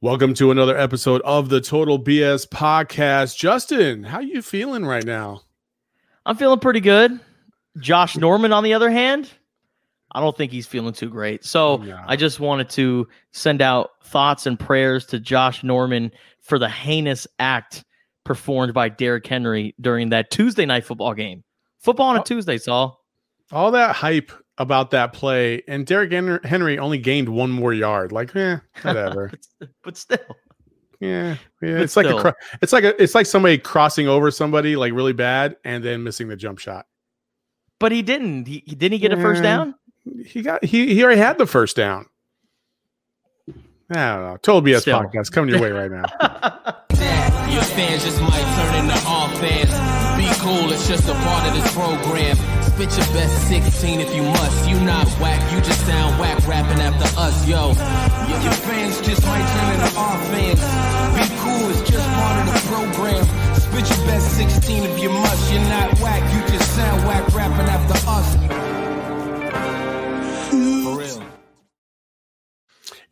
Welcome to another episode of the Total BS podcast. Justin, how you feeling right now? I'm feeling pretty good. Josh Norman, on the other hand, I don't think he's feeling too great. So No. I just wanted to send out thoughts and prayers to Josh Norman for the heinous act performed by Derrick Henry during that Tuesday night football game. Football on a Oh. Tuesday, Saul. All that hype about that play, and Derrick Henry only gained one more yard. Like, eh, whatever. but, but still, yeah, yeah. But It's like a, it's like a, it's like somebody crossing over somebody like really bad and then missing the jump shot. but he didn't. He, he didn't he get a first down? He got he he already had the first down. I don't know. Total BS Still. podcast coming your way right now. Your fans just might turn into fans. Be cool, it's just a part of this program. Spit your best 16 if you must. You not whack, you just sound whack rapping after us, yo. Your, fans just might turn into fans. Be cool, it's just part of the program. Spit your best 16 if you must. You're not whack, you just sound whack rapping after us.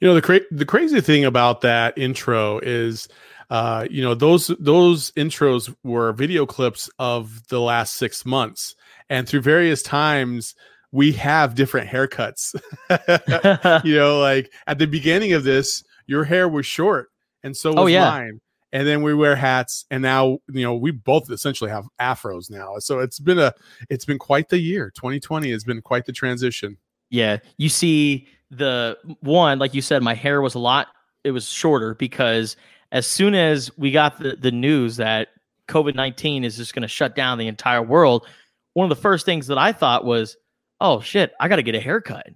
You know the cra- the crazy thing about that intro is, uh, you know those those intros were video clips of the last six months, and through various times we have different haircuts. you know, like at the beginning of this, your hair was short, and so was Oh, yeah. mine. And then we wear hats, and now you know we both essentially have afros now. So it's been a it's been quite the year. 2020 has been quite the transition. Yeah, you see the one like you said my hair was a lot it was shorter because as soon as we got the the news that COVID-19 is just going to shut down the entire world, one of the first things that I thought was, "Oh shit, I got to get a haircut."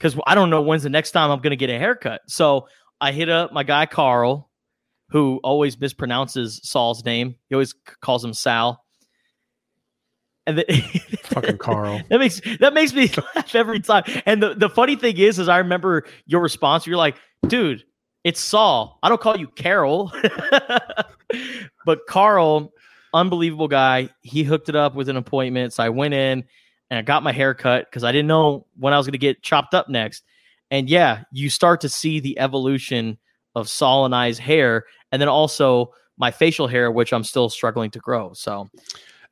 Cuz I don't know when's the next time I'm going to get a haircut. So, I hit up my guy Carl who always mispronounces Saul's name. He always calls him Sal. And then, Fucking Carl. that makes that makes me laugh every time. And the, the funny thing is, is I remember your response. You're like, dude, it's Saul. I don't call you Carol. but Carl, unbelievable guy. He hooked it up with an appointment. So I went in and I got my hair cut because I didn't know when I was going to get chopped up next. And yeah, you start to see the evolution of Saul and I's hair, and then also my facial hair, which I'm still struggling to grow. So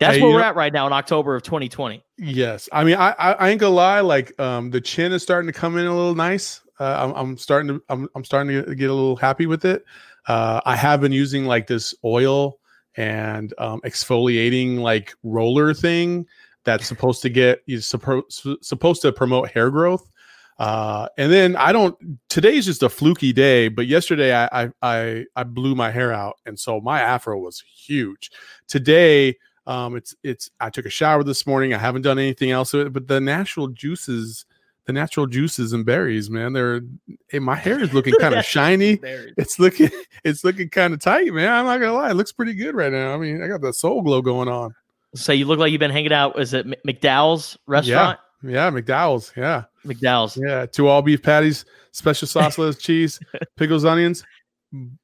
that's Hey, where we're know- at right now in October of 2020. Yes, I mean, I, I I ain't gonna lie. Like, um, the chin is starting to come in a little nice. Uh, I'm, I'm starting to I'm, I'm starting to get a little happy with it. Uh, I have been using like this oil and um, exfoliating like roller thing that's supposed to get is supposed supposed to promote hair growth. Uh, and then I don't. Today's just a fluky day, but yesterday I, I I I blew my hair out, and so my afro was huge. Today um, it's it's. I took a shower this morning. I haven't done anything else but the natural juices, the natural juices and berries, man, they're. Hey, my hair is looking kind of shiny. It's looking, it's looking kind of tight, man. I'm not gonna lie, it looks pretty good right now. I mean, I got the soul glow going on. So you look like you've been hanging out. Is it McDowell's restaurant? Yeah, McDowell's. Yeah, McDowell's. yeah. Two all beef patties, special sauce, lettuce, cheese, pickles, onions.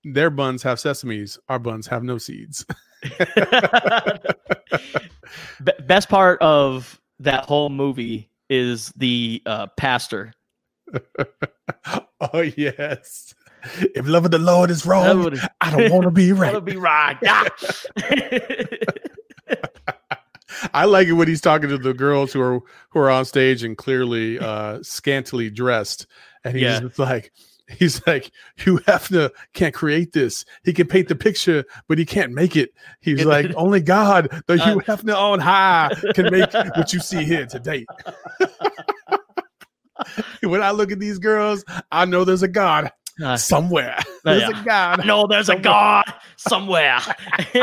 Their buns have sesames. Our buns have no seeds. Be- best part of that whole movie is the uh, pastor. oh yes. If love of the Lord is wrong, would I don't want to be right. that'll be right. Ah. I like it when he's talking to the girls who are who are on stage and clearly uh scantily dressed, and he's Yeah. like he's like Hugh Hefner can't create this. He can paint the picture, but he can't make it. He's like only God, the Uh, Hugh Hefner on high, can make what you see here today. when I look at these girls, I know there's a God Uh, somewhere. There's yeah. a God. no, there's a God somewhere.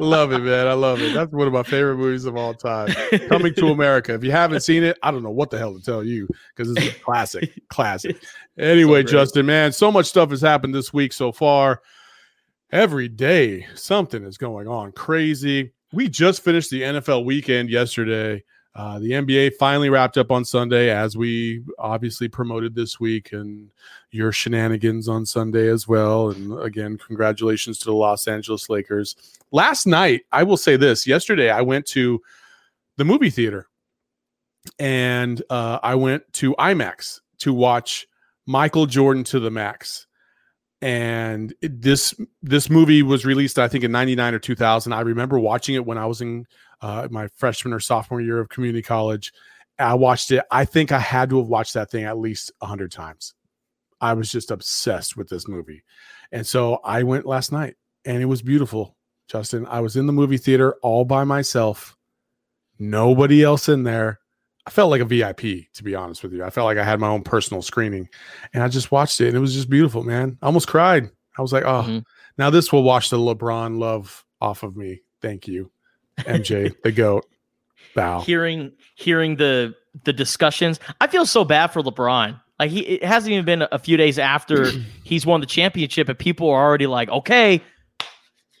love it, man. I love it. That's one of my favorite movies of all time. Coming to America. If you haven't seen it, I don't know what the hell to tell you because it's a classic, classic. Anyway, great. Justin, man, so much stuff has happened this week so far. Every day, something is going on crazy. We just finished the NFL weekend yesterday. Uh, the NBA finally wrapped up on Sunday, as we obviously promoted this week, and your shenanigans on Sunday as well. And again, congratulations to the Los Angeles Lakers. Last night, I will say this yesterday, I went to the movie theater and uh, I went to IMAX to watch Michael Jordan to the max. And this this movie was released, I think, in '99 or 2000. I remember watching it when I was in uh, my freshman or sophomore year of community college. I watched it. I think I had to have watched that thing at least a hundred times. I was just obsessed with this movie, and so I went last night, and it was beautiful. Justin, I was in the movie theater all by myself, nobody else in there. I felt like a VIP, to be honest with you. I felt like I had my own personal screening, and I just watched it, and it was just beautiful, man. I almost cried. I was like, oh, mm-hmm. now this will wash the LeBron love off of me. Thank you, MJ, the goat. Bow. Hearing hearing the the discussions, I feel so bad for LeBron. Like he, it hasn't even been a few days after he's won the championship, and people are already like, okay,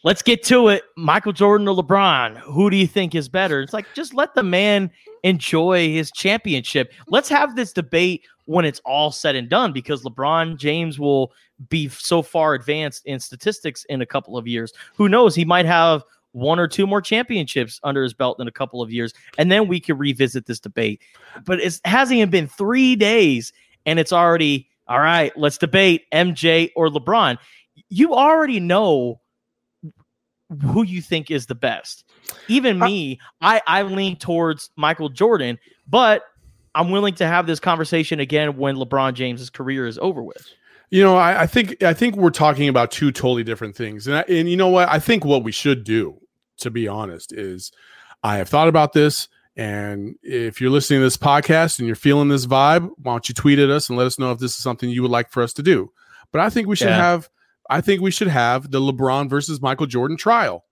let's get to it. Michael Jordan or LeBron? Who do you think is better? It's like just let the man enjoy his championship. Let's have this debate when it's all said and done because LeBron James will be so far advanced in statistics in a couple of years. Who knows? He might have one or two more championships under his belt in a couple of years, and then we can revisit this debate. But it hasn't even been three days, and it's already all right. Let's debate MJ or LeBron. You already know who you think is the best. Even uh, me, I, I lean towards Michael Jordan, but I'm willing to have this conversation again when LeBron James's career is over with. You know, I, I think I think we're talking about two totally different things, and I, and you know what? I think what we should do, to be honest, is I have thought about this. And if you're listening to this podcast and you're feeling this vibe, why don't you tweet at us and let us know if this is something you would like for us to do? But I think we should yeah. have I think we should have the LeBron versus Michael Jordan trial.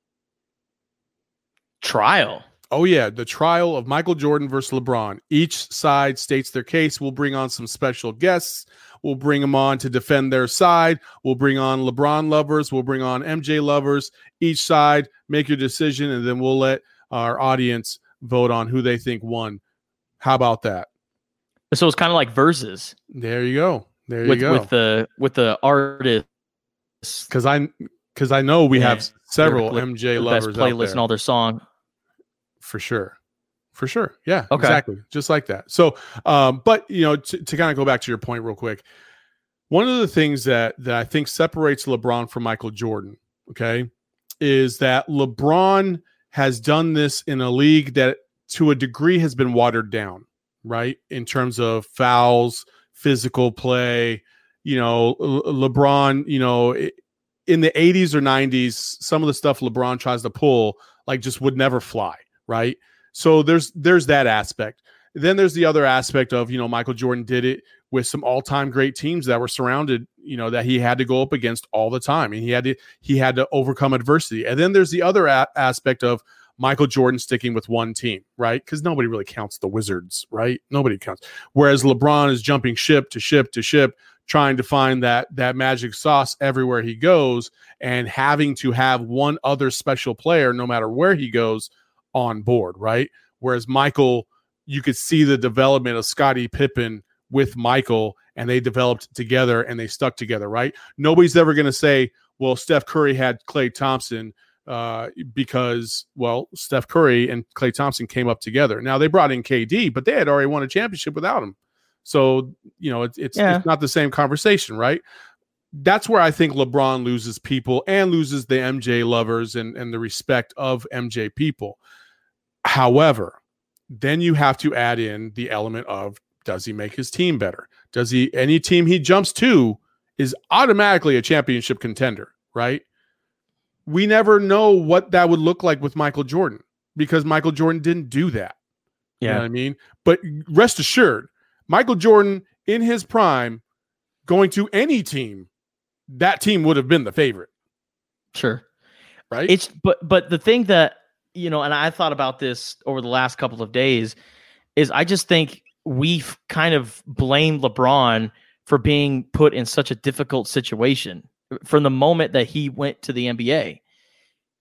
Trial. Oh yeah, the trial of Michael Jordan versus LeBron. Each side states their case. We'll bring on some special guests. We'll bring them on to defend their side. We'll bring on LeBron lovers. We'll bring on MJ lovers. Each side make your decision, and then we'll let our audience vote on who they think won. How about that? So it's kind of like verses. There you go. There you with, go. With the with the artist because I because I know we yeah. have several MJ lovers playlist and all their song for sure. For sure. Yeah. Okay. Exactly. Just like that. So, um, but you know, to, to kind of go back to your point real quick, one of the things that that I think separates LeBron from Michael Jordan, okay, is that LeBron has done this in a league that to a degree has been watered down, right? In terms of fouls, physical play, you know, Le- LeBron, you know, in the 80s or 90s, some of the stuff LeBron tries to pull like just would never fly, right? So there's there's that aspect. Then there's the other aspect of, you know, Michael Jordan did it with some all-time great teams that were surrounded, you know, that he had to go up against all the time and he had to he had to overcome adversity. And then there's the other a- aspect of Michael Jordan sticking with one team, right? Because nobody really counts the Wizards, right? Nobody counts. Whereas LeBron is jumping ship to ship to ship, trying to find that that magic sauce everywhere he goes, and having to have one other special player, no matter where he goes, on board, right? Whereas Michael, you could see the development of Scottie Pippen with Michael, and they developed together and they stuck together, right? Nobody's ever going to say, well, Steph Curry had Klay Thompson uh, because well, Steph Curry and Klay Thompson came up together. Now they brought in KD, but they had already won a championship without him. So you know, it's, yeah. it's not the same conversation, right? That's where I think LeBron loses people and loses the MJ lovers and, and the respect of MJ people. However, then you have to add in the element of does he make his team better? Does he any team he jumps to is automatically a championship contender, right? we never know what that would look like with Michael Jordan because Michael Jordan didn't do that. Yeah. You know I mean? But rest assured, Michael Jordan in his prime going to any team, that team would have been the favorite. Sure. Right? It's but but the thing that, you know, and I thought about this over the last couple of days is I just think we've kind of blamed LeBron for being put in such a difficult situation uh, from the moment that he went to the NBA.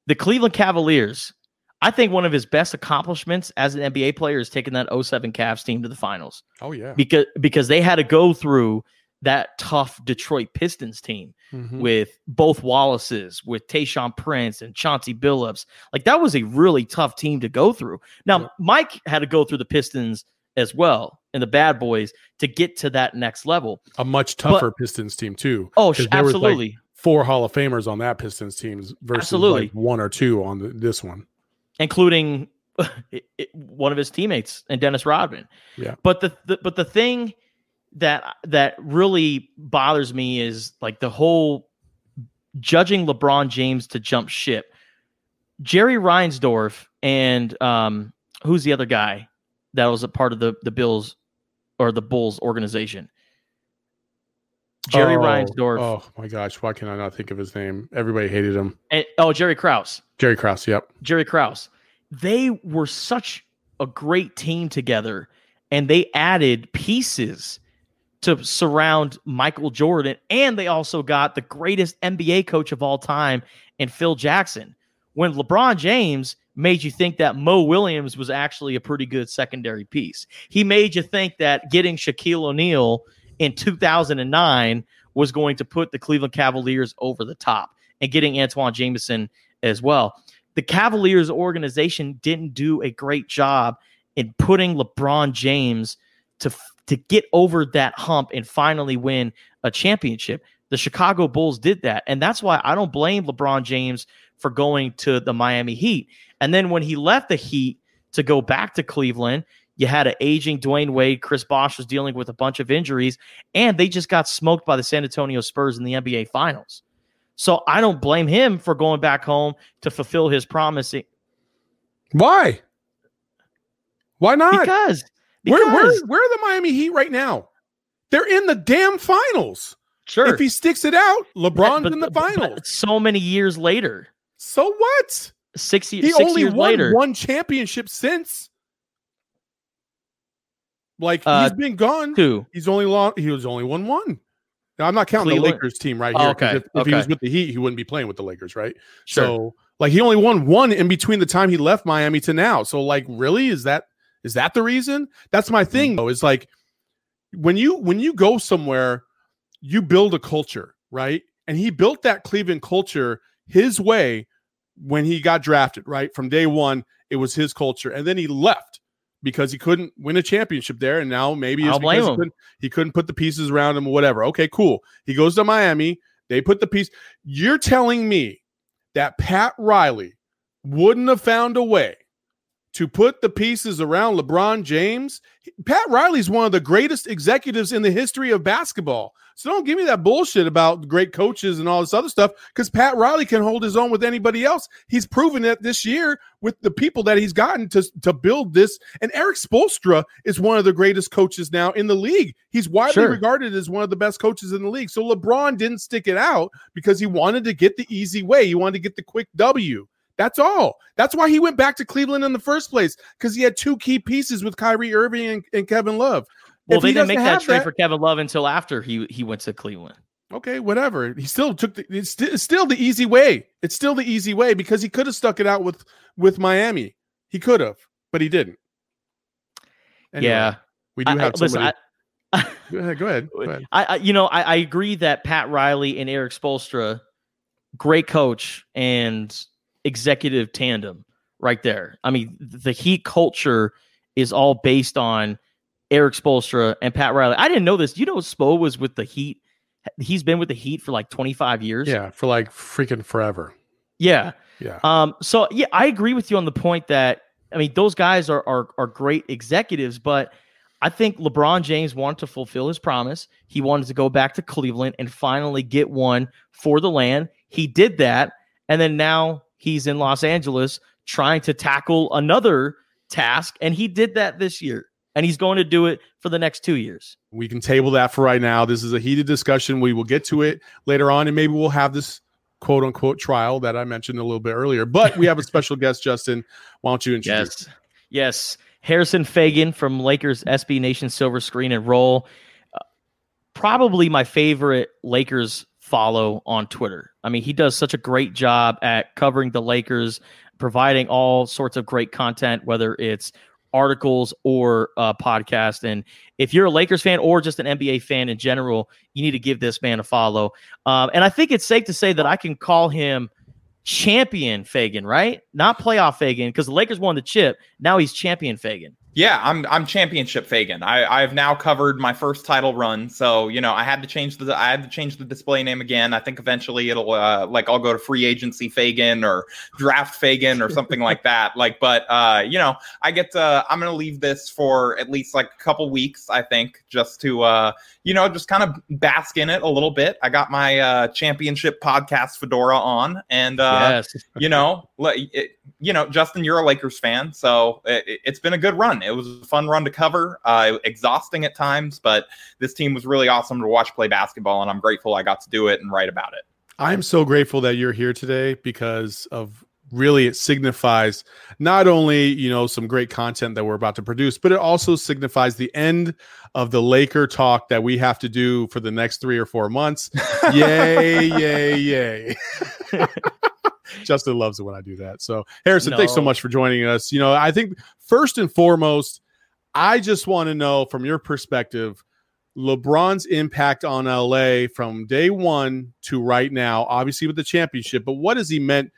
The Cleveland Cavaliers, I think one of his best accomplishments as an NBA player is taking that 07 Cavs team to the finals. Oh yeah. Because because they had to go through that tough Detroit Pistons team mm-hmm. with both Wallaces, with Tayshaun Prince and Chauncey Billups. Like that was a really tough team to go through. Now, yeah. Mike had to go through the Pistons as well and the bad boys to get to that next level. A much tougher Pistons team too. Oh, was, like, absolutely. four Hall of Famers on that Pistons teams versus Absolutely. like one or two on the, this one. including one of his teammates and Dennis Rodman. Yeah. But the, the but the thing that that really bothers me is like the whole judging LeBron James to jump ship. Jerry Reinsdorf and um who's the other guy that was a part of the the Bills or the Bulls organization? Jerry oh, Reinsdorf Oh my gosh, why can I not think of his name? Everybody hated him. and oh Jerry Krause. Jerry Krause. Yep. Jerry Krause. They were such a great team together, and they added pieces to surround Michael Jordan, and they also got the greatest NBA coach of all time in Phil Jackson. When LeBron James made you think that Mo Williams was actually a pretty good secondary piece, he made you think that getting Shaquille O'Neal in 2009 was going to put the Cleveland Cavaliers over the top, and getting Antoine Jamison as well the Cavaliers organization didn't do a great job in putting LeBron James to to get over that hump and finally win a championship. The Chicago Bulls did that, and that's why I don't blame LeBron James for going to the Miami Heat. And then when he left the Heat to go back to Cleveland, you had an aging Dwyane Wade. Chris Bosh was dealing with a bunch of injuries, and they just got smoked by the San Antonio Spurs in the NBA Finals. So I don't blame him for going back home to fulfill his promise Why? Why not? because where, where, where are the Miami Heat right now? They're in the damn finals. sure If he sticks it out, LeBron's but- in the finals. so many years later, so what? six, He six only years won later, one championship since. Like Uh, he's been gone. two. He's only long. He was only won one. Now I'm not counting Cleveland- the Lakers team right Oh, okay, If, if he was with the Heat, he wouldn't be playing with the Lakers, right? Sure. So like he only won one in between the time he left Miami to now. So like really is that is that the reason? That's my thing mm-hmm. though. Is like when you when you go somewhere, you build a culture, right? And he built that Cleveland culture his way when he got drafted, right? From day one, it was his culture. And then he left because he couldn't win a championship there. And now maybe it's I'll blame because he him. couldn't, he couldn't put the pieces around him or whatever. Okay, cool. He goes to Miami. They put the piece. You're telling me that Pat Riley wouldn't have found a way to put the pieces around LeBron James. Pat Riley's one of the greatest executives in the history of basketball. So don't give me that bullshit about great coaches and all this other stuff because Pat Riley can hold his own with anybody else. He's proven it this year with the people that he's gotten to, to build this. And Erik Spoelstra is one of the greatest coaches now in the league. He's widely Sure. regarded as one of the best coaches in the league. So LeBron didn't stick it out because he wanted to get the easy way. He wanted to get the quick W. That's all. That's why he went back to Cleveland in the first place because he had two key pieces with Kyrie Irving and, and Kevin Love. Well, If they didn't make that trade that- for Kevin Love until after he he went to Cleveland. Okay, whatever. He still took the. It's, sti- it's still the easy way. It's still the easy way because he could have stuck it out with with Miami. He could have, but he didn't. Anyway, yeah, we do I- I- have listen, somebody. I, go ahead. Go ahead. Go ahead. I, I you know I, I agree that Pat Riley and Erik Spoelstra, great coach and executive tandem right there. I mean the Heat culture is all based on Erik Spoelstra and Pat Riley. I didn't know this. You know Spo was with the Heat. He's been with the Heat for like 25 years. Yeah, for like freaking forever. Yeah. Yeah. Um, so yeah, I agree with you on the point that I mean those guys are are are great executives, but I think LeBron James wanted to fulfill his promise. He wanted to go back to Cleveland and finally get one for the land. He did that, and then now he's in Los Angeles trying to tackle another task, and he did that this year, and he's going to do it for the next two years. we can table that for right now. This is a heated discussion. We will get to it later on, and maybe we'll have this quote unquote trial that I mentioned a little bit earlier. But we have a special guest, Justin. Why don't you introduce? Yes. Yes. Harrison Faigen from Lakers SB Nation Silver Screen and Roll. Uh, probably my favorite Lakers follow on Twitter. I mean, he does such a great job at covering the Lakers, providing all sorts of great content, whether it's articles or uh, podcast. And if you're a Lakers fan or just an NBA fan in general, you need to give this man a follow. Um, and I think it's safe to say that I can call him champion Faigen, right? Not playoff Faigen, because the Lakers won the chip. Now he's champion Faigen. Yeah, I'm I'm championship Faigen. I I've now covered my first title run, so you know I had to change the I had to change the display name again. I think eventually it'll uh, like I'll go to free agency Faigen or draft Faigen or something like that. Like, but uh, you know I get to I'm gonna leave this for at least like a couple weeks. I think just to uh, you know just kind of bask in it a little bit. I got my uh, championship podcast fedora on, and uh, yes. you know, it, you know, Justin, you're a Lakers fan, so it, has been a good run. It was a fun run to cover, uh, exhausting at times, but this team was really awesome to watch play basketball, and I'm grateful I got to do it and write about it. I'm so grateful that you're here today because of really it signifies not only you know some great content that we're about to produce but it also signifies the end of the laker talk that we have to do for the next three or four months yay yay yay Justin loves it when I do that. So, Harrison, no. thanks so much for joining us. You know, I think first and foremost, I just want to know from your perspective LeBron's impact on LA from day one to right now, obviously with the championship, but what has he meant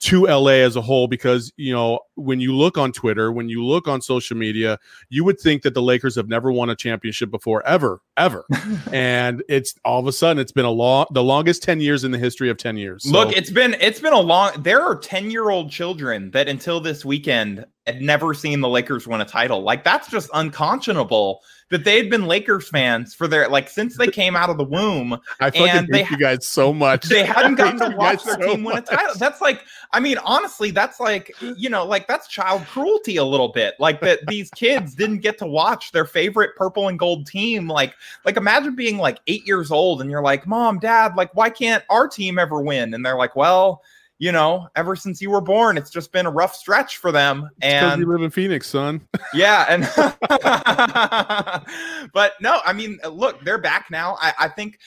to LA as a whole because you know when you look on Twitter, when you look on social media, you would think that the Lakers have never won a championship before ever, ever. and it's all of a sudden it's been a long the longest 10 years in the history of 10 years. So. Look, it's been it's been a long there are 10-year-old children that until this weekend had never seen the Lakers win a title. Like that's just unconscionable that they had been Lakers fans for their like since they came out of the womb. I fucking they, you guys so much. They hadn't gotten to watch their so team much. win a title. That's like, I mean, honestly, that's like, you know, like that's child cruelty a little bit. Like that these kids didn't get to watch their favorite purple and gold team. Like, like imagine being like eight years old and you're like, Mom, Dad, like, why can't our team ever win? And they're like, Well, you know, ever since you were born, it's just been a rough stretch for them. And you live in Phoenix, son. yeah, and but no, I mean, look, they're back now. I, I think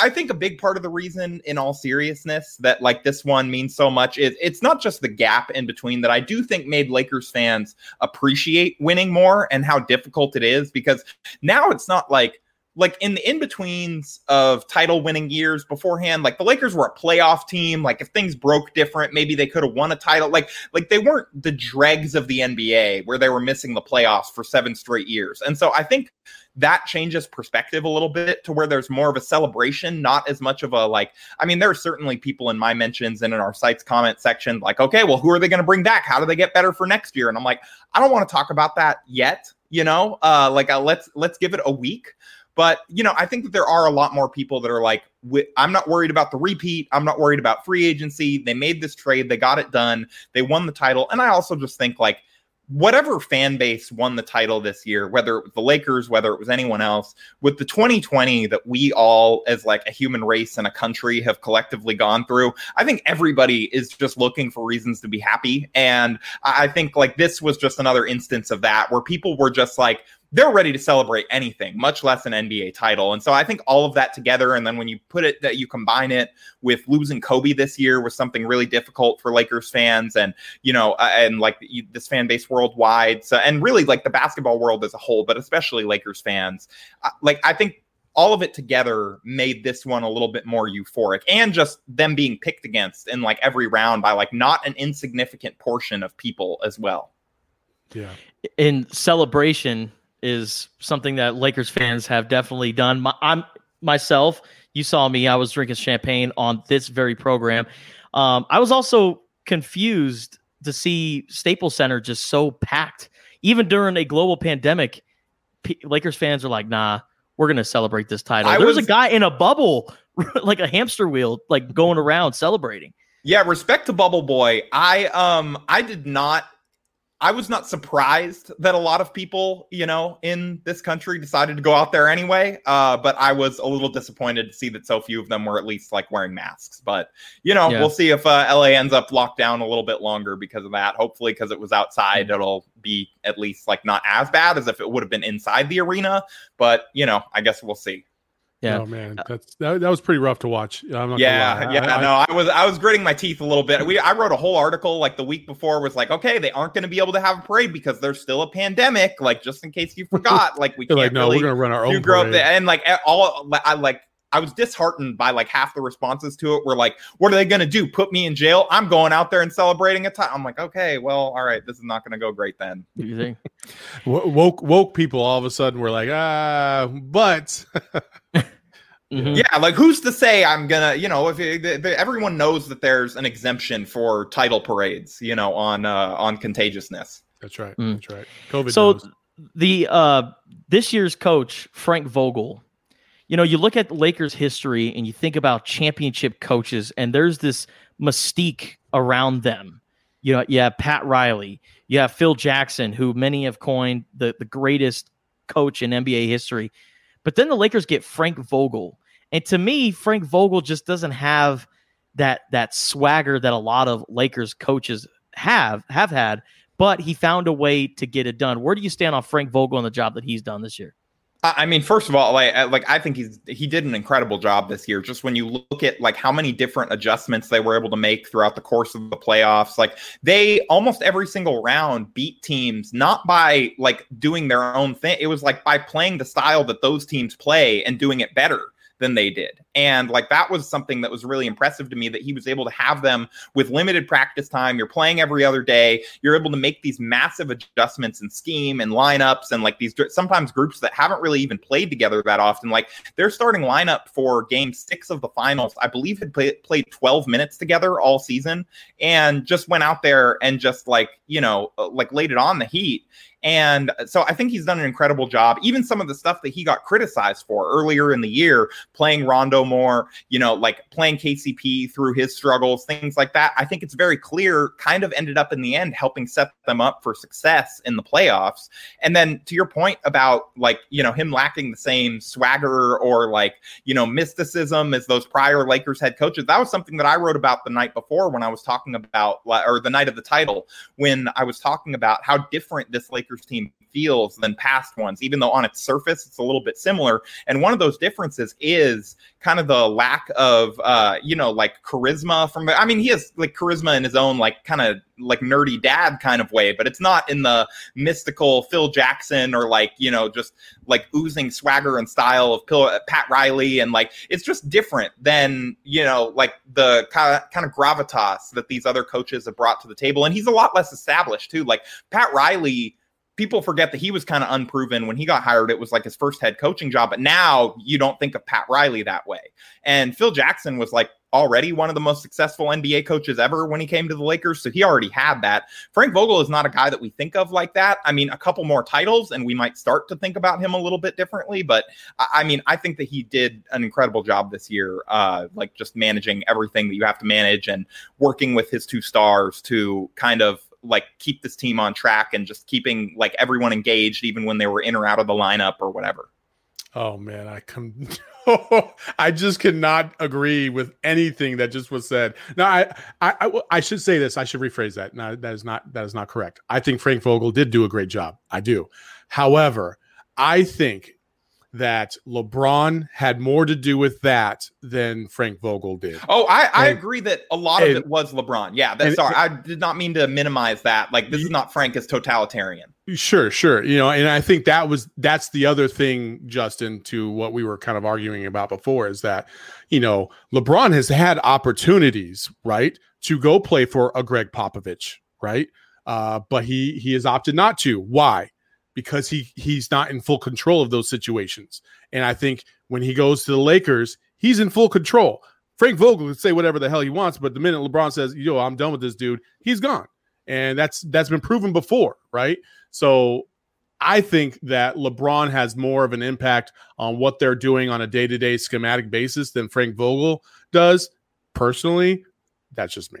I think a big part of the reason, in all seriousness, that like this one means so much is it's not just the gap in between that I do think made Lakers fans appreciate winning more and how difficult it is because now it's not like like in the in betweens of title winning years beforehand, like the Lakers were a playoff team. Like if things broke different, maybe they could have won a title. Like like they weren't the dregs of the NBA where they were missing the playoffs for seven straight years. And so I think that changes perspective a little bit to where there's more of a celebration, not as much of a like. I mean, there are certainly people in my mentions and in our site's comment section like, okay, well, who are they going to bring back? How do they get better for next year? And I'm like, I don't want to talk about that yet. You know, uh, like uh, let's let's give it a week. But, you know, I think that there are a lot more people that are like, I'm not worried about the repeat. I'm not worried about free agency. They made this trade, they got it done, they won the title. And I also just think, like, whatever fan base won the title this year, whether it was the Lakers, whether it was anyone else, with the 2020 that we all, as like a human race and a country, have collectively gone through, I think everybody is just looking for reasons to be happy. And I think like this was just another instance of that where people were just like, they're ready to celebrate anything, much less an NBA title. And so I think all of that together, and then when you put it that you combine it with losing Kobe this year was something really difficult for Lakers fans, and you know, uh, and like this fan base worldwide, so and really like the basketball world as a whole, but especially Lakers fans. Uh, like I think all of it together made this one a little bit more euphoric and just them being picked against in like every round by like not an insignificant portion of people as well. Yeah. In celebration, is something that Lakers fans have definitely done. My, I'm myself. You saw me. I was drinking champagne on this very program. Um, I was also confused to see Staples Center just so packed, even during a global pandemic. P- Lakers fans are like, "Nah, we're gonna celebrate this title." I there was, was a guy in a bubble, like a hamster wheel, like going around celebrating. Yeah, respect to Bubble Boy. I um I did not I was not surprised that a lot of people, you know, in this country decided to go out there anyway. Uh, but I was a little disappointed to see that so few of them were at least like wearing masks. But you know, yeah. we'll see if uh, LA ends up locked down a little bit longer because of that. Hopefully, because it was outside, mm. it'll be at least like not as bad as if it would have been inside the arena. But you know, I guess we'll see. Yeah. Oh man, uh, that's that, that was pretty rough to watch. yeah, yeah. I, no, I was I was gritting my teeth a little bit. We I wrote a whole article like the week before was like, okay, they aren't going to be able to have a parade because there's still a pandemic. Like just in case you forgot, like we can't like, no, really we're going to run our own parade. and like all I like I was disheartened by like half the responses to it were like, what are they going to do? Put me in jail? I'm going out there and celebrating a time. I'm like, okay, well, all right, this is not going to go great then. Do you think? woke woke people all of a sudden were like, ah, but Mhm. Yeah, like who's to say I'm gonna, you know, if it, the, the, everyone knows that there's an exemption for title parades, you know, on uh, on contagiousness. that's right. Mm. That's right. COVID. So knows. the uh this year's coach Frank Vogel, you know, you look at Lakers history and you think about championship coaches, and there's this mystique around them. You know, you have Pat Riley, you have Phil Jackson, who many have coined the the greatest coach in NBA history. But then the Lakers get Frank Vogel, and to me, Frank Vogel just doesn't have that that swagger that a lot of Lakers coaches have have had but he found a way to get it done. Where do you stand on Frank Vogel and the job that he's done this year? I mean, first of all, like, I- like I think he's he did an incredible job this year. Just when you look at like how many different adjustments they were able to make throughout the course of the playoffs, like they almost every single round beat teams not by like doing their own thing. It was like by playing the style that those teams play and doing it better than they did. And like that was something that was really impressive to me that he was able to have them with limited practice time. You're playing every other day. You're able to make these massive adjustments in scheme and lineups and like these sometimes groups that haven't really even played together that often. Like their starting lineup for game six of the finals, I believe had play, played 12 minutes together all season and just went out there and just like, you know, uh, like laid it on the heat. And so I think he's done an incredible job. Even some of the stuff that he got criticized for earlier in the year, playing Rondo more, you know, like playing KCP through his struggles, things like that. I think it's very clear, kind of ended up in the end helping set them up for success in the playoffs. And then to your point about like, you know, him lacking the same swagger or like, you know, mysticism as those prior Lakers head coaches, that was something that I wrote about the night before when I was talking about, or the night of the title, when I was talking about how different this Lakers team feels than past ones, even though on its surface it's a little bit similar. And one of those differences is kind of the lack of, uh, you know, like charisma from I mean, he has like charisma in his own, like kind of like nerdy dad kind of way, but it's not in the mystical Phil Jackson or like, you know, just like oozing swagger and style of Pat Riley. And like, it's just different than, you know, like the kind of gravitas that these other coaches have brought to the table. And he's a lot less established too. Like Pat Riley, people forget that he was kind of unproven when he got hired. It was like his first head coaching job, but now you don't think of Pat Riley that way. And Phil Jackson was like already one of the most successful NBA coaches ever when he came to the Lakers. So he already had that. Frank Vogel is not a guy that we think of like that. I mean, a couple more titles and we might start to think about him a little bit differently. But I, mean, I think that he did an incredible job this year, uh, like just managing everything that you have to manage and working with his two stars to kind of like keep this team on track and just keeping like everyone engaged even when they were in or out of the lineup or whatever. Oh man, I come. I just cannot agree with anything that just was said. Now, I, I, I, I should say this. I should rephrase that. No, that is not that is not correct. I think Frank Vogel did do a great job. I do. However, I think that LeBron had more to do with that than Frank Vogel did. Oh, I, I And- agree that a lot of and- it was LeBron. Yeah, that's and- sorry. I did not mean to minimize that. Like this is not Frank as totalitarian. Sure, sure. You know, and I think that was that's the other thing, Justin, to what we were kind of arguing about before is that, you know, LeBron has had opportunities, right, to go play for a Gregg Popovich, right? Uh, but he he has opted not to. Why? Because he he's not in full control of those situations. And I think when he goes to the Lakers, he's in full control. Frank Vogel can say whatever the hell he wants, but the minute LeBron says, "Yo, I'm done with this dude," he's gone, and that's that's been proven before, right? So I think that LeBron has more of an impact on what they're doing on a day to day schematic basis than Frank Vogel does. Personally, that's just me.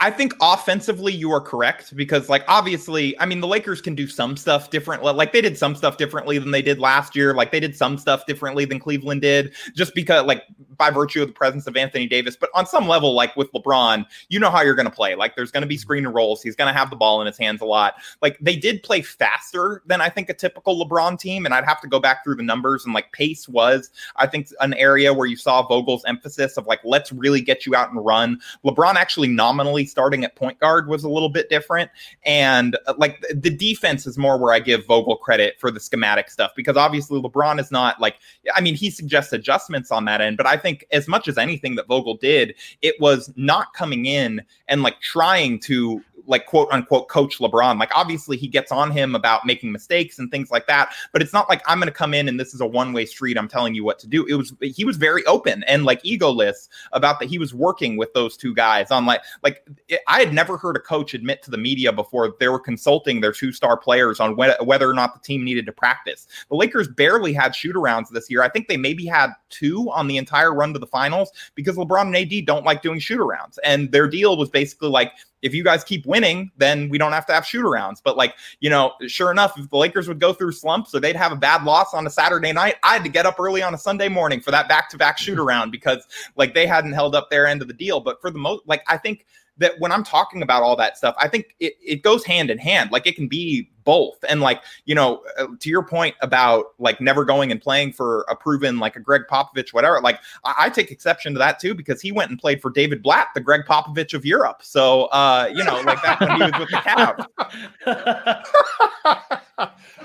I- think offensively you are correct because like obviously, I mean the Lakers can do some stuff different. Like they did some stuff differently than they did last year. Like they did some stuff differently than Cleveland did, just because like by virtue of the presence of Anthony Davis. But on some level, like with LeBron, you know how you're going to play. Like there's going to be screen and rolls. He's going to have the ball in his hands a lot. Like they did play faster than I think a typical LeBron team, and I'd have to go back through the numbers. And like pace was, I think, an area where you saw Vogel's emphasis of like let's really get you out and run. LeBron actually nominally finally starting at point guard was a little bit different. And uh, like the defense is more where I give Vogel credit for the schematic stuff because obviously LeBron is not like, I mean, he suggests adjustments on that end, but I think as much as anything that Vogel did, it was not coming in and like trying to like quote unquote coach LeBron. Like obviously he gets on him about making mistakes and things like that, but it's not like I'm going to come in and this is a one way street. I'm telling you what to do. It was he was very open and like egoless about that. He was working with those two guys on like like it, I had never heard a coach admit to the media before they were consulting their two star players on wh- whether or not the team needed to practice. The Lakers barely had shoot arounds this year. I think they maybe had two on the entire run to the finals because LeBron and AD don't like doing shoot arounds, and their deal was basically like if you guys keep winning, then we don't have to have shoot arounds. But like, you know, sure enough, if the Lakers would go through slumps or they'd have a bad loss on a Saturday night, I had to get up early on a Sunday morning for that back to back shoot around because like they hadn't held up their end of the deal. But for the most, like, I think that when I'm talking about all that stuff, I think it, it goes hand in hand. Like it can be both. And like, you know, uh, to your point about like never going and playing for a proven like a Gregg Popovich, whatever, like I, I take exception to that too, because he went and played for David Blatt, the Gregg Popovich of Europe. So, uh, you know, like that when he was with the Cavs.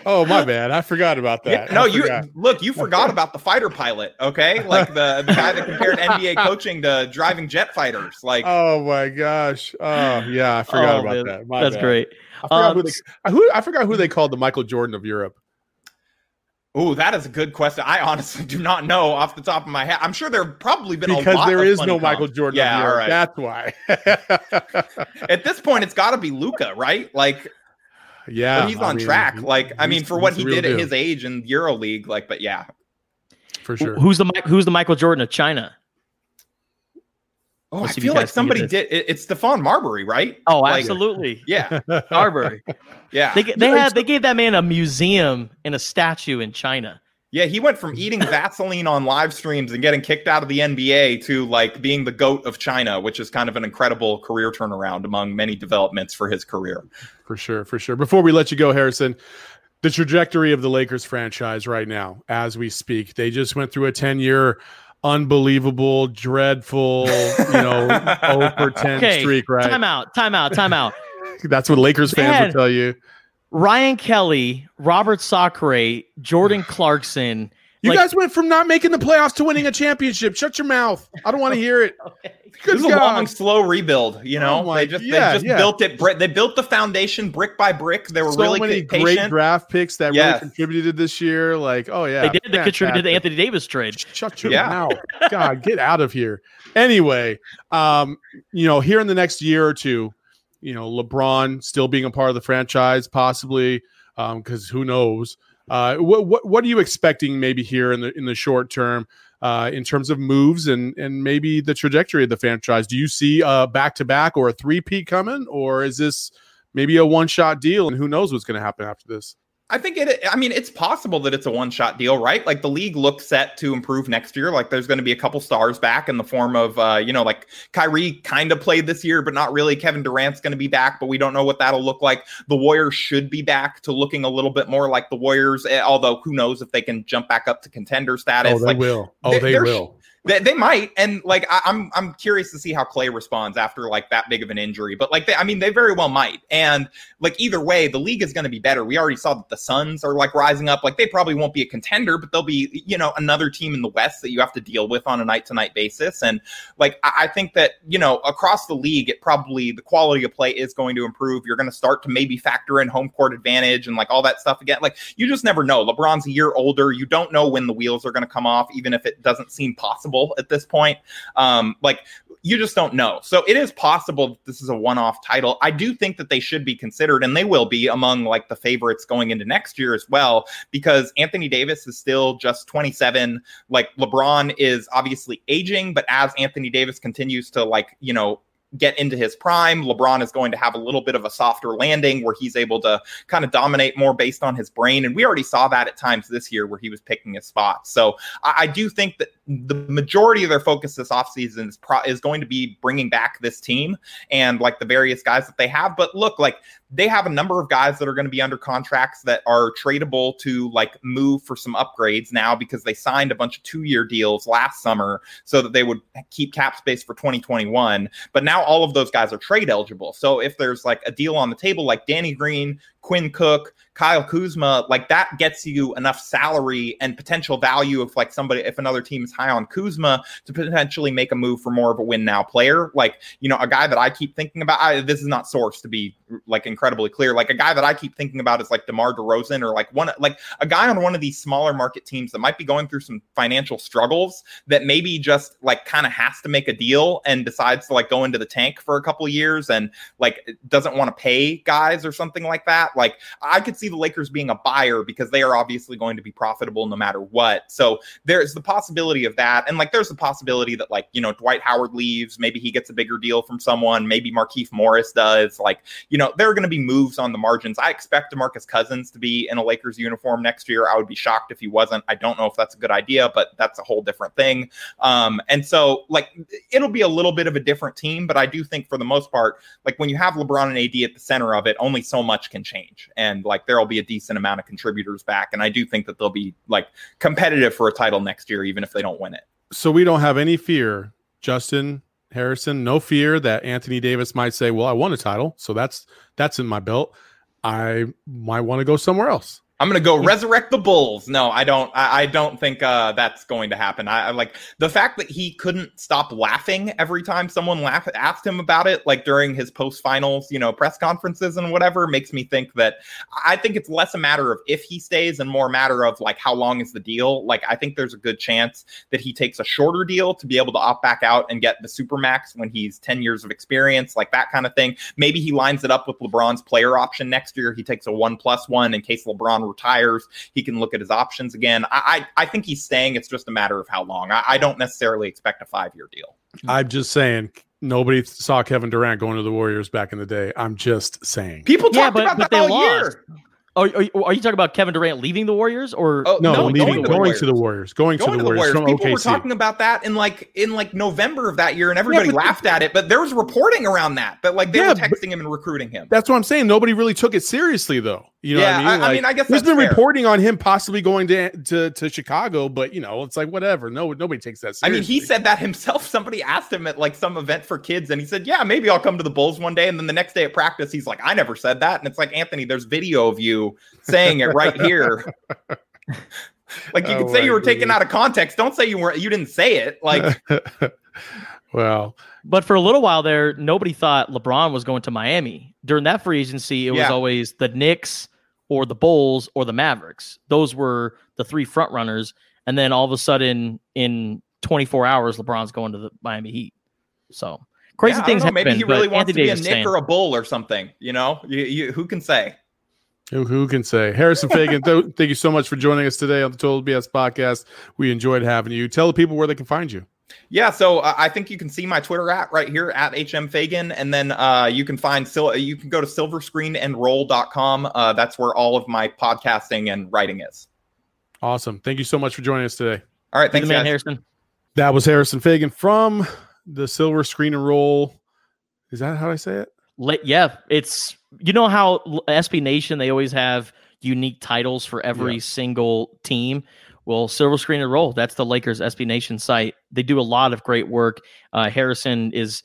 oh, my bad. I forgot about that. Yeah, no, you look, you forgot about the fighter pilot. Okay. Like the, the guy that compared NBA coaching to driving jet fighters. Like, oh my gosh. Oh, yeah. I forgot oh, about man. that. My That's bad. great. I forgot, um, who they, who, I forgot who they called the Michael Jordan of Europe. Oh, that is a good question. I honestly do not know off the top of my head. I'm sure there have probably been because there is no comps. Michael Jordan. Yeah, all right. That's why. At this point, it's got to be Luka, right? Like, yeah, he's on mean, track. Like, I mean, for what he did deal. at his age in Euro League, like, but yeah, for sure. Who's the Who's the Michael Jordan of China? Oh, I feel like somebody did. It, it's Stephon Marbury, right? Oh, like, absolutely. Yeah, Marbury. Yeah, they they had they gave that man a museum and a statue in China. Yeah, he went from eating Vaseline on live streams and getting kicked out of the NBA to like being the goat of China, which is kind of an incredible career turnaround among many developments for his career. For sure, for sure. Before we let you go, Harrison, the trajectory of the Lakers franchise right now, as we speak, they just went through a ten-year unbelievable, dreadful, you know, 0 for 10 okay, streak, right? Time out, time out, time out. That's what Lakers fans will tell you. Ryan Kelly, Robert Sacre, Jordan Clarkson. You like, guys went from not making the playoffs to winning a championship. Shut your mouth. I don't want to hear it. okay. Good it was God. a long, slow rebuild. You know, oh they just yeah, they just yeah. built it. They built the foundation brick by brick. They were so really many patient. great draft picks that yes. really contributed this year. Like, oh yeah, they did. They contributed to the Anthony Davis trade. Shut your yeah. mouth, God, get out of here. Anyway, um, you know, here in the next year or two, you know, LeBron still being a part of the franchise, possibly, because um, who knows. Uh, what, what what are you expecting maybe here in the in the short term? uh, in terms of moves and and maybe the trajectory of the franchise. Do you see a back to back or a three peat coming, or is this maybe a one shot deal? And who knows what's going to happen after this? I think it. I mean, it's possible that it's a one-shot deal, right? Like the league looks set to improve next year. Like there's going to be a couple stars back in the form of, uh, you know, like Kyrie kind of played this year, but not really. Kevin Durant's going to be back, but we don't know what that'll look like. The Warriors should be back to looking a little bit more like the Warriors, eh, although who knows if they can jump back up to contender status. Oh, they like, will. Oh, they will. They, they might, and like I, am I'm, I'm curious to see how Klay responds after like that big of an injury. But like, they, I mean, they very well might. And like either way, the league is going to be better. We already saw that the Suns are like rising up. Like they probably won't be a contender, but they'll be you know another team in the West that you have to deal with on a night to night basis. And like I, I think that you know across the league, it probably the quality of play is going to improve. You're going to start to maybe factor in home court advantage and like all that stuff again. Like you just never know. LeBron's a year older. You don't know when the wheels are going to come off, even if it doesn't seem possible at this point. Um, like you just don't know. So it is possible this is a one-off title. I do think that they should be considered, and they will be among like the favorites going into next year as well, because Anthony Davis is still just 27. Like LeBron is obviously aging, but as Anthony Davis continues to like, you know, get into his prime. LeBron is going to have a little bit of a softer landing where he's able to kind of dominate more based on his brain. And we already saw that at times this year where he was picking his spots. So I, I do think that the majority of their focus this offseason is, pro- is going to be bringing back this team and like the various guys that they have. But look, like they have a number of guys that are going to be under contracts that are tradable to like move for some upgrades now because they signed a bunch of two year deals last summer so that they would keep cap space for 2021. But now all of those guys are trade eligible. So if there's like a deal on the table, like Danny Green, Quinn Cook, Kyle Kuzma, like that gets you enough salary and potential value if like somebody if another team is high on Kuzma to potentially make a move for more of a win now player. Like, you know, a guy that I keep thinking about, I, this is not source to be like incredibly clear. Like a guy that I keep thinking about is like DeMar DeRozan or like one like a guy on one of these smaller market teams that might be going through some financial struggles that maybe just like kind of has to make a deal and decides to like go into the tank for a couple years and like doesn't want to pay guys or something like that. Like I could see the Lakers being a buyer because they are obviously going to be profitable no matter what. So there's the possibility of that. And like there's the possibility that like, you know, Dwight Howard leaves, maybe he gets a bigger deal from someone, maybe Markieff Morris does. Like, you know, there are going to be moves on the margins. I expect DeMarcus Cousins to be in a Lakers uniform next year. I would be shocked if he wasn't. I don't know if that's a good idea, but that's a whole different thing. Um, and so like it'll be a little bit of a different team, but I do think for the most part, like when you have LeBron and AD at the center of it, only so much can change. And like there'll be a decent amount of contributors back. And I do think that they'll be like competitive for a title next year, even if they don't win it. So we don't have any fear, Justin Harrison, no fear that Anthony Davis might say, "Well, I won a title, so that's that's in my belt. I might want to go somewhere else." I'm gonna go resurrect the Bulls. No, I don't. I, I don't think uh, that's going to happen. I, I, like the fact that he couldn't stop laughing every time someone laugh, asked him about it, like during his post finals, you know, press conferences and whatever, makes me think that I think it's less a matter of if he stays and more a matter of like how long is the deal. Like I think there's a good chance that he takes a shorter deal to be able to opt back out and get the super max when he's 10 years of experience, like that kind of thing. Maybe he lines it up with LeBron's player option next year. He takes a one plus one in case LeBron retires. He can look at his options again. I I, I think he's staying. It's just a matter of how long. I, I don't necessarily expect a five year deal. I'm just saying. Nobody saw Kevin Durant going to the Warriors back in the day. I'm just saying. People talked Yeah, but- about but that they all lost. year. Are, are, you- are you talking about Kevin Durant leaving the Warriors or Oh, No, No, leaving, going to going, the to the Warriors. Going, Going to the Warriors, from People were OKC. talking about that in like in like November of that year, and everybody but- laughed at it. But there was reporting around that that like they Yeah, were texting him and recruiting him. That's what I'm saying. Nobody really took it seriously, though. You know Yeah, what I mean? I- I mean, I guess there's that's been fair. reporting on him possibly going to, to to Chicago, but you know, it's like whatever. No, nobody takes that seriously. I mean, he said that himself. Somebody asked him at like some event for kids, and he said, "Yeah, maybe I'll come to the Bulls one day." And then the next day at practice, he's like, "I never said that." And it's like, Anthony, there's video of you saying it right here. like you Oh could say you my were taken out of context. Don't say you weren't. You didn't say it. Like well, But for a little while there, nobody thought LeBron was going to Miami. During that free agency, it was always the Knicks or the Bulls or the Mavericks. Those were the three front runners. And then all of a sudden, in 24 hours, LeBron's going to the Miami Heat. So crazy yeah, things know, happen. Maybe he really but wants Anthony to be a Knick or a Bull or something. You know, you, you, who can say? who, who can say? Harrison Faigen, th- thank you so much for joining us today on the Total BS podcast. We enjoyed having you. Tell the people where they can find you. Yeah, so uh, I think you can see my Twitter at right here at HM Faigen, and then uh, you can find sil- you can go to silverscreenandroll.com. Uh, that's where all of my podcasting and writing is. Awesome. Thank you so much for joining us today. All right, thanks, man, guys. Harrison. That was Harrison Faigen from the Silver Screen and Roll. Is that how I say it? Let, yeah, it's you know how L- SB Nation they always have unique titles for every Yeah. single team. Well, Silver Screen and Roll, that's the Lakers SB Nation site. They do a lot of great work. Uh, Harrison is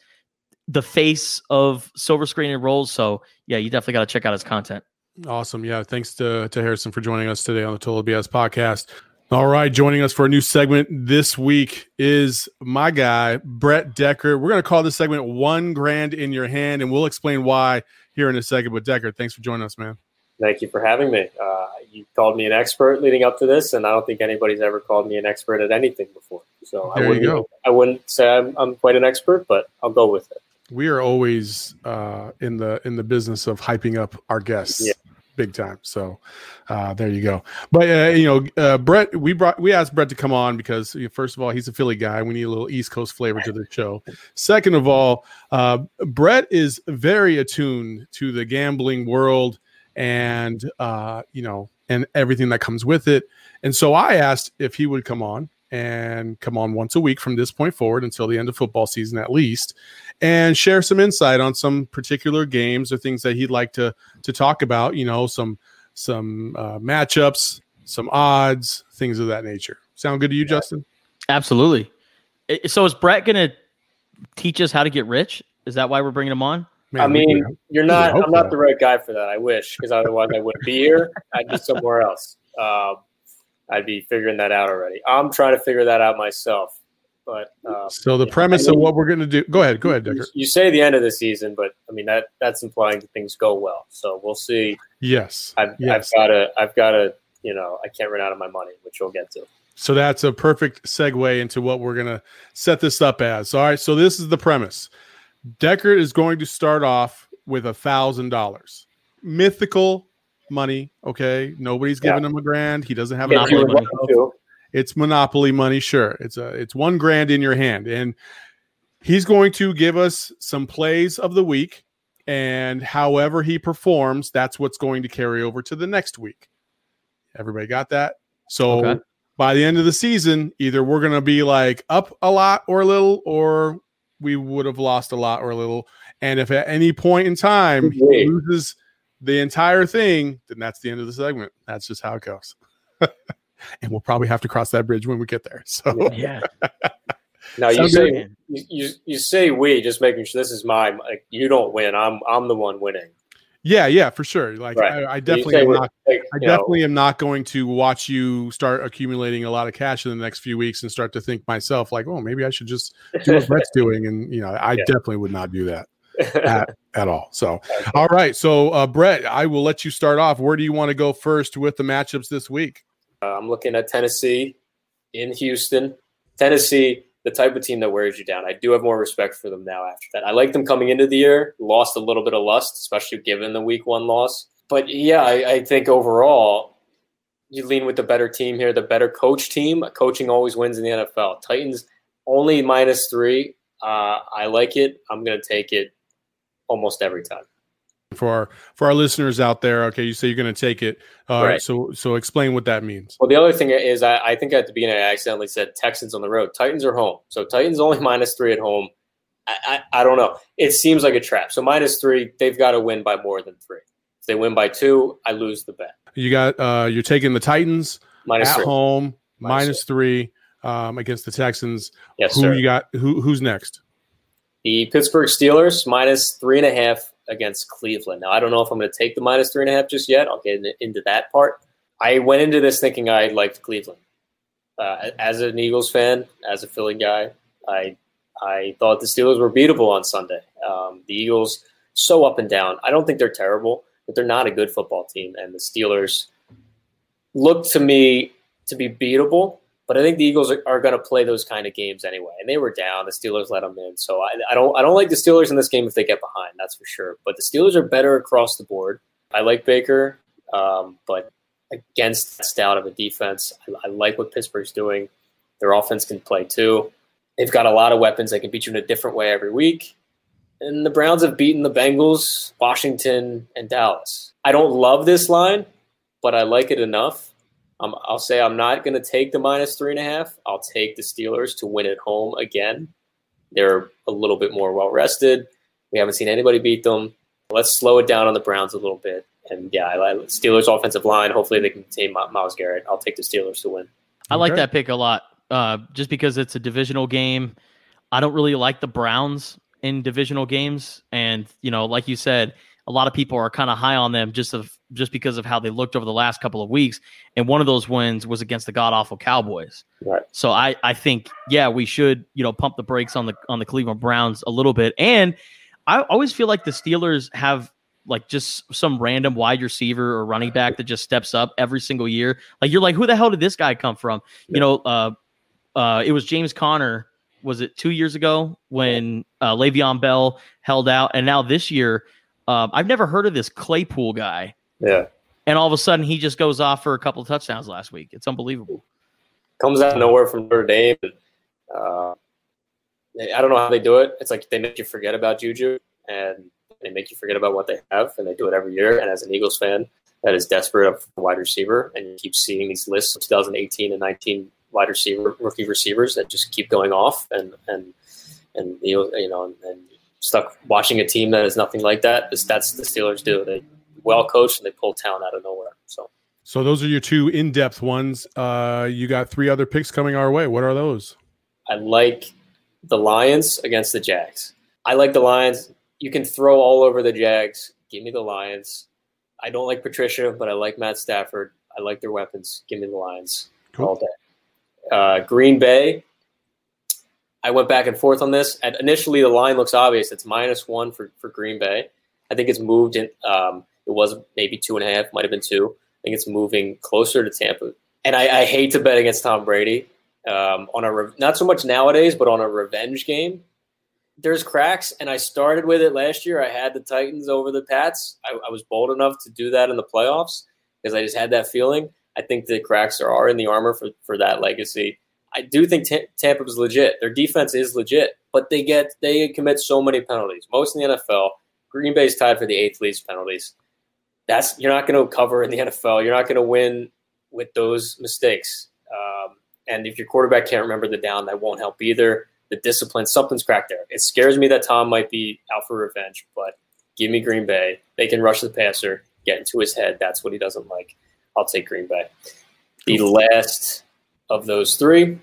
the face of Silver Screen and Rolls, so yeah, you definitely got to check out his content. Awesome. Yeah. Thanks to, to Harrison for joining us today on the Total BS podcast. All right. Joining us for a new segment this week is my guy, Brett Decker. We're going to call this segment One Grand in Your Hand, and we'll explain why here in a second. But Decker, thanks for joining us, man. Thank you for having me. Uh, you called me an expert leading up to this, and I don't think anybody's ever called me an expert at anything before. So I There you wouldn't. I wouldn't say I'm, I'm quite an expert, but I'll go with it. We are always uh, in the in the business of hyping up our guests. Yeah. Big time. So uh, there you go. But uh, you know, uh, Brett, we brought we asked Brett to come on because you know, first of all, he's a Philly guy. We need a little East Coast flavor to the show. Second of all, uh, Brett is very attuned to the gambling world and uh, you know and everything that comes with it. And so I asked if he would come on and come on once a week from this point forward until the end of football season at least and share some insight on some particular games or things that he'd like to to talk about you know some some uh, matchups some odds things of that nature sound good to you Yeah. justin Absolutely. So is Brett going to teach us how to get rich? Is that why we're bringing him on? Man, I mean, you're not. I'm not the right guy for that. I wish, because otherwise I wouldn't be here. I'd be somewhere else. Um, I'd be figuring that out already. I'm trying to figure that out myself. But uh, so the premise I of mean- what we're going to do go ahead go ahead Decker. you say the end of the season, but I mean that that's implying that things go well. So we'll see. yes I've, Yes. I've got to. I've got to. You know, I can't run out of my money, which we'll get to. So that's a perfect segue into what we're going to set this up as. All right. So this is the premise. Decker is going to start off with a thousand dollars, mythical money. Okay. Nobody's giving him a grand. He doesn't have If enough you Monopoly money. It's monopoly money. Sure. It's a, it's one grand in your hand. And he's going to give us some plays of the week. And however he performs, that's what's going to carry over to the next week. Everybody got that? So Okay. by the end of the season, either we're going to be like up a lot or a little, or we would have lost a lot or a little. And if at any point in time he loses the entire thing, then that's the end of the segment. That's just how it goes. and we'll probably have to cross that bridge when we get there. So Yeah. Now you Sounds say you, you you say we just making sure this is my like you don't win. I'm I'm the one winning. Yeah, yeah, for sure. Like Right. I, I definitely am not like, I you know, definitely am not going to watch you start accumulating a lot of cash in the next few weeks and start to think myself like, oh, maybe I should just do what Brett's doing. And you know, I Yeah. definitely would not do that at, at all. So, all right. So, uh, Brett, I will let you start off. Where do you want to go first with the matchups this week? Uh, I'm looking at Tennessee in Houston. Tennessee, the type of team that wears you down. I do have more respect for them now after that. I like them coming into the year, lost a little bit of lust, especially given the week one loss. But yeah, I, I think overall, you lean with the better team here, the better coach team. Coaching always wins in the NFL. Titans only minus three. Uh, I like it. I'm going to take it almost every time. For our for our listeners out there, okay, you say you're going to take it. Uh, Right. So, so explain what that means. Well, the other thing is, I, I think at the beginning I accidentally said Texans on the road. Titans are home, so Titans only minus three at home. I, I, I don't know. It seems like a trap. So minus three, they've got to win by more than three. If they win by two, I lose the bet. You got uh, you're taking the Titans Minus at three. home Minus minus three um, against the Texans. Yes, who sir. you got? Who who's next? The Pittsburgh Steelers minus three and a half against Cleveland. Now I don't know if I'm going to take the minus three and a half just yet. I'll get into that part. I went into this thinking I liked Cleveland. Uh, as an Eagles fan, as a Philly guy, I I thought the Steelers were beatable on Sunday. Um, the Eagles so up and down. I don't think they're terrible, but they're not a good football team. And the Steelers look to me to be beatable. But I think the Eagles are, are going to play those kind of games anyway, and they were down. The Steelers let them in, so I, I don't. I don't like the Steelers in this game if they get behind. That's for sure. But the Steelers are better across the board. I like Baker, um, but against that stout of a defense, I, I like what Pittsburgh's doing. Their offense can play too. They've got a lot of weapons. They can beat you in a different way every week. And the Browns have beaten the Bengals, Washington, and Dallas. I don't love this line, but I like it enough. Um, I'll say I'm not going to take the minus three and a half. I'll take the Steelers to win at home again. They're a little bit more well rested. We haven't seen anybody beat them. Let's slow it down on the Browns a little bit. And yeah, I like Steelers offensive line. Hopefully they can contain Mi- Myles Garrett. I'll take the Steelers to win. I like Okay. that pick a lot, uh, just because it's a divisional game. I don't really like the Browns in divisional games, and you know, like you said, a lot of people are kind of high on them just of just because of how they looked over the last couple of weeks. And one of those wins was against the god awful Cowboys. Right. So I I think yeah we should you know pump the brakes on the on the Cleveland Browns a little bit, and I always feel like the Steelers have like just some random wide receiver or running back that just steps up every single year. Like you're like, who the hell did this guy come from? You know, uh, uh, it was James Conner. Was it two years ago when uh, Le'Veon Bell held out, and now this year, um, I've never heard of this Claypool guy, Yeah. and all of a sudden he just goes off for a couple of touchdowns last week. It's unbelievable. Comes out of nowhere from Notre Dame. And, uh, I don't know how they do it. It's like they make you forget about Juju and they make you forget about what they have, and they do it every year. And as an Eagles fan that is desperate for a wide receiver, and you keep seeing these lists of 2018 and 19 wide receiver rookie receivers that just keep going off and and and you know, you know and stuck watching a team that is nothing like that. That's the Steelers do. They well coached and they pull talent out of nowhere. So. So those are your two in-depth ones. Uh, you got three other picks coming our way. What are those? I like the Lions against the Jags. I like the Lions. You can throw all over the Jags. Give me the Lions. I don't like Patricia, but I like Matt Stafford. I like their weapons. Give me the Lions cool. all day. Uh, Green Bay. I went back and forth on this. And initially, the line looks obvious. It's minus one for, for Green Bay. I think it's moved in. Um, it was maybe two and a half, might have been two. I think it's moving closer to Tampa. And I, I hate to bet against Tom Brady um, on a re- not so much nowadays, but on a revenge game. There's cracks, and I started with it last year. I had the Titans over the Pats. I, I was bold enough to do that in the playoffs because I just had that feeling. I think the cracks are, are in the armor for, for that legacy. I do think T- Tampa is legit. Their defense is legit, but they get they commit so many penalties. Most in the NFL. Green Bay is tied for the eighth least penalties. That's you're not going to cover in the NFL. You're not going to win with those mistakes. Um, and if your quarterback can't remember the down, that won't help either. The discipline, something's cracked there. It scares me that Tom might be out for revenge, but give me Green Bay. They can rush the passer, get into his head. That's what he doesn't like. I'll take Green Bay. The last of those three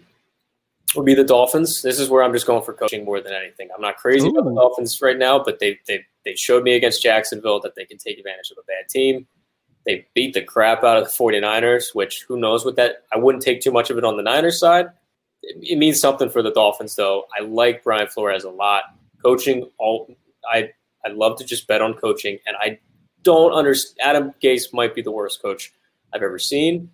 would be the Dolphins. This is where I'm just going for coaching more than anything. I'm not crazy Ooh. about the Dolphins right now, but they they they showed me against Jacksonville that they can take advantage of a bad team. They beat the crap out of the 49ers, which who knows what that I wouldn't take too much of it on the Niners side. It, it means something for the Dolphins though. I like Brian Flores a lot. Coaching all I I love to just bet on coaching and I don't understand Adam Gase might be the worst coach I've ever seen.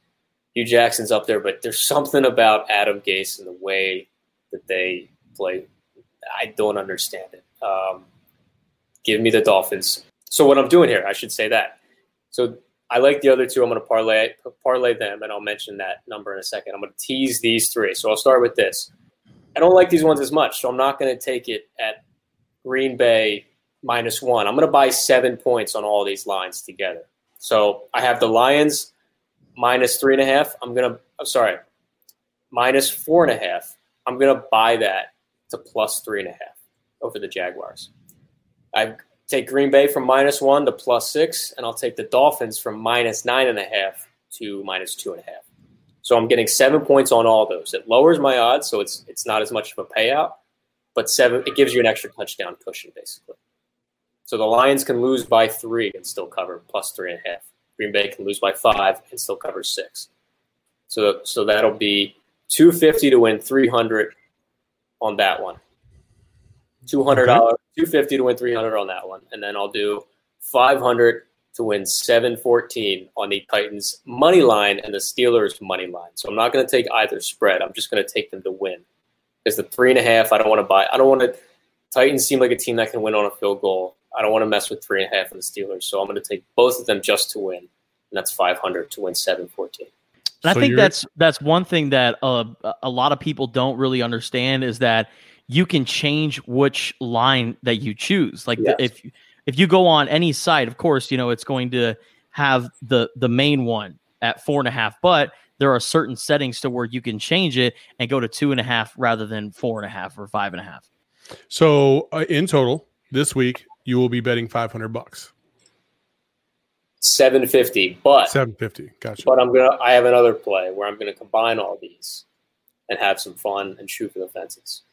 Hue Jackson's up there, but there's something about Adam Gase and the way that they play. I don't understand it. Um, give me the Dolphins. So what I'm doing here, I should say that. So I like the other two. I'm going to parlay parlay them, and I'll mention that number in a second. I'm going to tease these three. So I'll start with this. I don't like these ones as much, so I'm not going to take it at Green Bay minus one. I'm going to buy seven points on all these lines together. So I have the Lions minus three and a half. I'm to, I'm sorry, minus four and a half. I'm to buy that to plus three and a half over the Jaguars. I take Green Bay from minus one to plus six, and I'll take the Dolphins from minus nine and a half to minus two and a half. So I'm getting seven points on all those. It lowers my odds, so it's it's not as much of a payout, but seven it gives you an extra touchdown cushion basically. So the Lions can lose by three and still cover plus three and a half. Green Bay can lose by five and still cover six. So so that'll be two fifty to win three hundred on that one. Two hundred dollars, okay. two fifty to win three hundred on that one, and then I'll do five hundred to win seven fourteen on the Titans money line and the Steelers money line. So I'm not going to take either spread. I'm just going to take them to win because the three and a half I don't want to buy. I don't want to. Titans seem like a team that can win on a field goal. I don't want to mess with three and a half of the Steelers, so I'm going to take both of them just to win, and that's 500 to win 714. And I think that's that's one thing that uh, a lot of people don't really understand is that you can change which line that you choose. Like yes. the, if if you go on any site, of course, you know it's going to have the the main one at four and a half, but there are certain settings to where you can change it and go to two and a half rather than four and a half or five and a half. So uh, in total this week, you will be betting 500 bucks. 750, but 750. Gotcha. But I'm gonna. I have another play where I'm gonna combine all these and have some fun and shoot for the fences.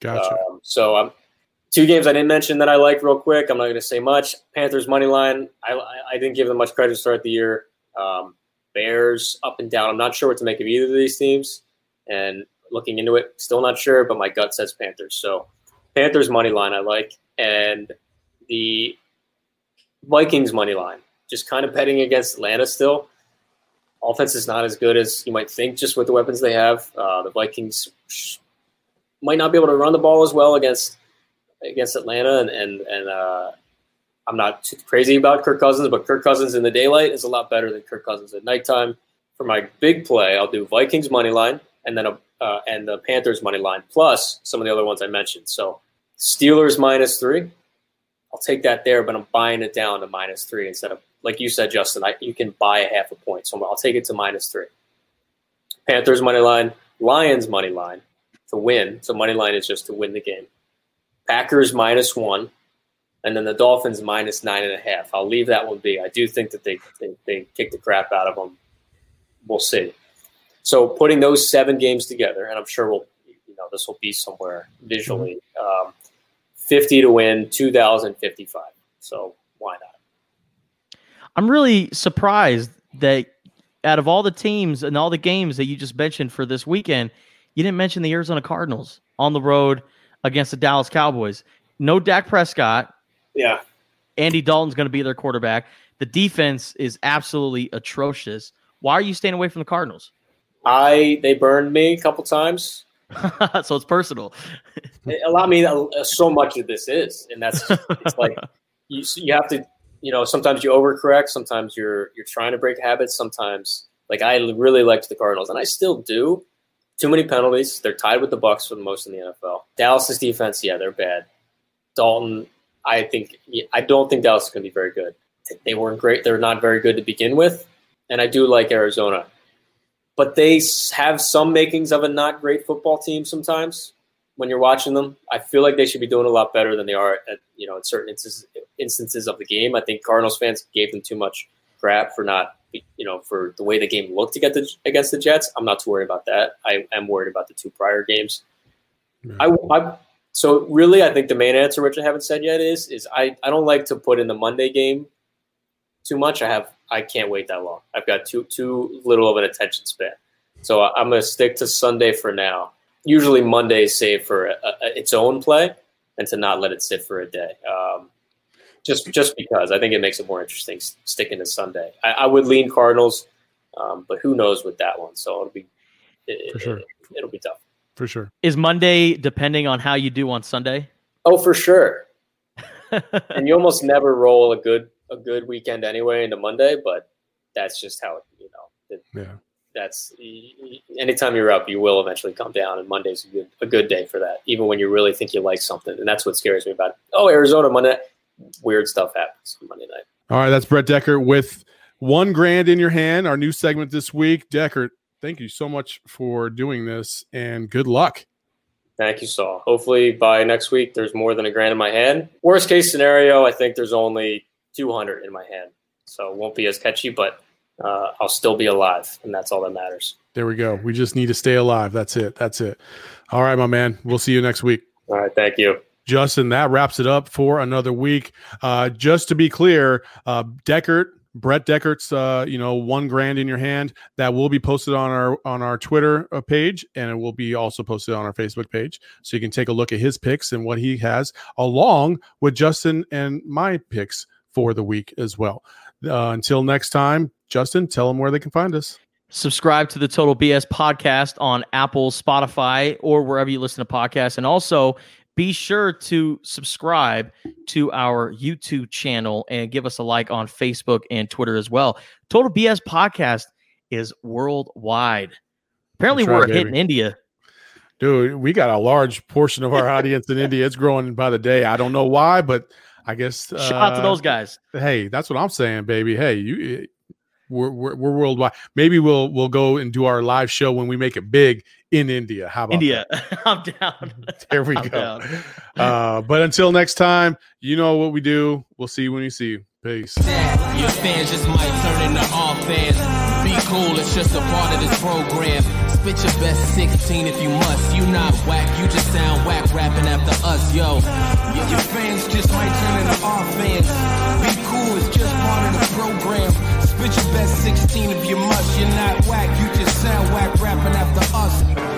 Gotcha. Um, so I'm two games I didn't mention that I like real quick. I'm not going to say much. Panthers money line. I, I didn't give them much credit to start the year. Um, Bears up and down. I'm not sure what to make of either of these teams. And looking into it, still not sure. But my gut says Panthers. So Panthers money line I like, and the Vikings money line. Just kind of betting against Atlanta still. Offense is not as good as you might think, just with the weapons they have. Uh, the Vikings might not be able to run the ball as well against against Atlanta, and and, and uh, I'm not too crazy about Kirk Cousins, but Kirk Cousins in the daylight is a lot better than Kirk Cousins at nighttime. For my big play, I'll do Vikings money line, and then a uh, and the Panthers money line plus some of the other ones I mentioned. So Steelers minus three, I'll take that there, but I'm buying it down to minus three instead of like you said, Justin. I, you can buy a half a point, so I'll take it to minus three. Panthers money line Lions money line to win. So money line is just to win the game. Packers minus one, and then the Dolphins minus nine and a half. I'll leave that one be. I do think that they they, they kick the crap out of them. We'll see. So putting those seven games together, and I'm sure we'll you know this will be somewhere visually. Um, Fifty to win, two thousand fifty-five. So why not? I'm really surprised that out of all the teams and all the games that you just mentioned for this weekend, you didn't mention the Arizona Cardinals on the road against the Dallas Cowboys. No Dak Prescott. Yeah. Andy Dalton's going to be their quarterback. The defense is absolutely atrocious. Why are you staying away from the Cardinals? I they burned me a couple times. so it's personal. Allow me uh, so much of this is, and that's it's like you you have to you know sometimes you overcorrect, sometimes you're you're trying to break habits, sometimes like I really liked the Cardinals, and I still do. Too many penalties. They're tied with the Bucs for the most in the NFL. Dallas's defense, yeah, they're bad. Dalton, I think I don't think Dallas is going to be very good. They weren't great. They're not very good to begin with, and I do like Arizona but they have some makings of a not great football team sometimes when you're watching them. I feel like they should be doing a lot better than they are at you know in certain instances, instances of the game. I think Cardinals fans gave them too much crap for not you know for the way the game looked to get the, against the Jets. I'm not too worried about that. I am worried about the two prior games. I, I so really I think the main answer, which I haven't said yet, is is I I don't like to put in the Monday game too much. I have I can't wait that long. I've got too too little of an attention span, so I'm going to stick to Sunday for now. Usually Monday is saved for a, a, its own play, and to not let it sit for a day. Um, just just because I think it makes it more interesting sticking to Sunday. I, I would lean Cardinals, um, but who knows with that one? So it'll be it, for sure. It, will be tough for sure. Is Monday depending on how you do on Sunday? Oh, for sure. and you almost never roll a good a good weekend anyway into Monday, but that's just how it, you know. It, yeah. That's anytime you're up, you will eventually come down, and Monday's a good a good day for that. Even when you really think you like something, and that's what scares me about it. Oh, Arizona Monday, weird stuff happens on Monday night. All right, that's Brett Decker with one grand in your hand. Our new segment this week, Decker. Thank you so much for doing this, and good luck. Thank you, Saul. Hopefully by next week, there's more than a grand in my hand. Worst case scenario, I think there's only 200 in my hand. So it won't be as catchy, but uh, I'll still be alive, and that's all that matters. There we go. We just need to stay alive. That's it. That's it. All right, my man. We'll see you next week. All right. Thank you. Justin, that wraps it up for another week. Uh, just to be clear, uh, Decker, Brett Decker's, uh, you know, one grand in your hand that will be posted on our on our Twitter uh, page, and it will be also posted on our Facebook page, so you can take a look at his picks and what he has, along with Justin and my picks for the week as well. Uh, until next time, Justin, tell them where they can find us. Subscribe to the Total BS podcast on Apple, Spotify, or wherever you listen to podcasts. And also be sure to subscribe to our YouTube channel and give us a like on Facebook and Twitter as well. Total BS podcast is worldwide. Apparently, right, we're baby. hitting India. Dude, we got a large portion of our audience in India. It's growing by the day. I don't know why, but I guess shout uh, out to those guys. Hey, that's what I'm saying, baby. Hey, you eh, we're, we're, we're, worldwide. Maybe we'll we'll go and do our live show when we make it big in India. How about India? I'm down. There we I'm go. Uh, but until next time, you know what we do. We'll see you when we see you. Peace. Your fans just might turn into all fans. Cool, it's just a part of this program. Spit your best 16 if you must. You not whack, you just sound whack rapping after us, yo. Your fans just might turn into all fans. Be cool, it's just part of the program. Spit your best 16 if you must. You're not whack, you just sound whack rapping after us.